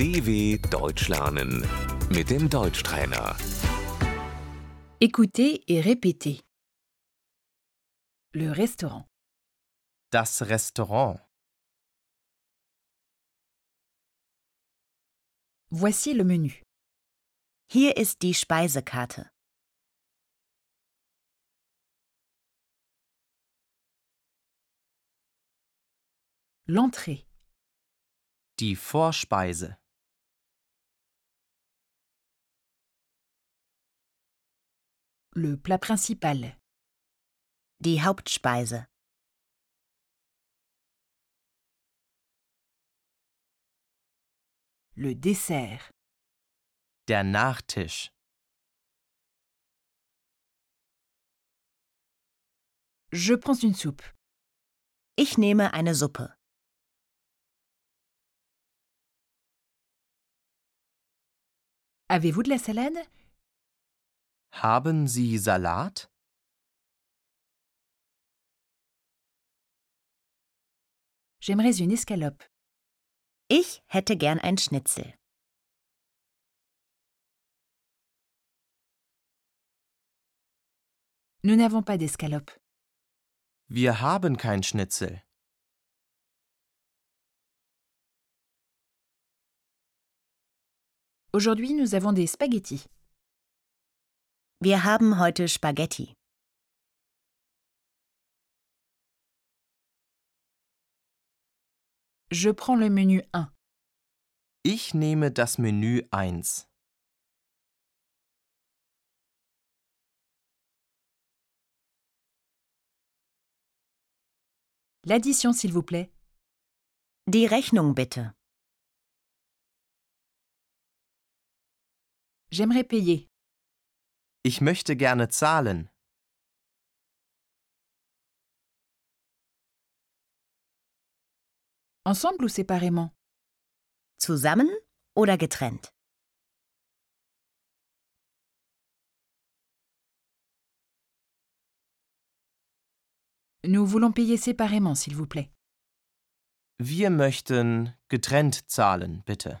DW Deutsch lernen mit dem Deutschtrainer. Écoutez et répétez. Le restaurant, Das Restaurant. voici le menu. Hier ist die Speisekarte. L'entrée, Die Vorspeise. Le plat principal, Die Hauptspeise. le dessert, Der Nachtisch. je prends une soupe, Ich nehme eine Suppe. avez-vous de la salade? Haben Sie Salat? J'aimerais une escalope. Ich hätte gern ein Schnitzel. Nous n'avons pas d'escalope. Wir haben kein Schnitzel. Aujourd'hui, nous avons des spaghettis. Wir haben heute Spaghetti. Je prends le menu 1. Ich nehme das Menü 1. L'addition, s'il vous plaît. Die Rechnung bitte. J'aimerais payer. Ich möchte gerne zahlen. Ensemble ou séparément Zusammen oder getrennt? Nous voulons payer séparément, s'il vous plaît. Wir möchten getrennt zahlen, bitte.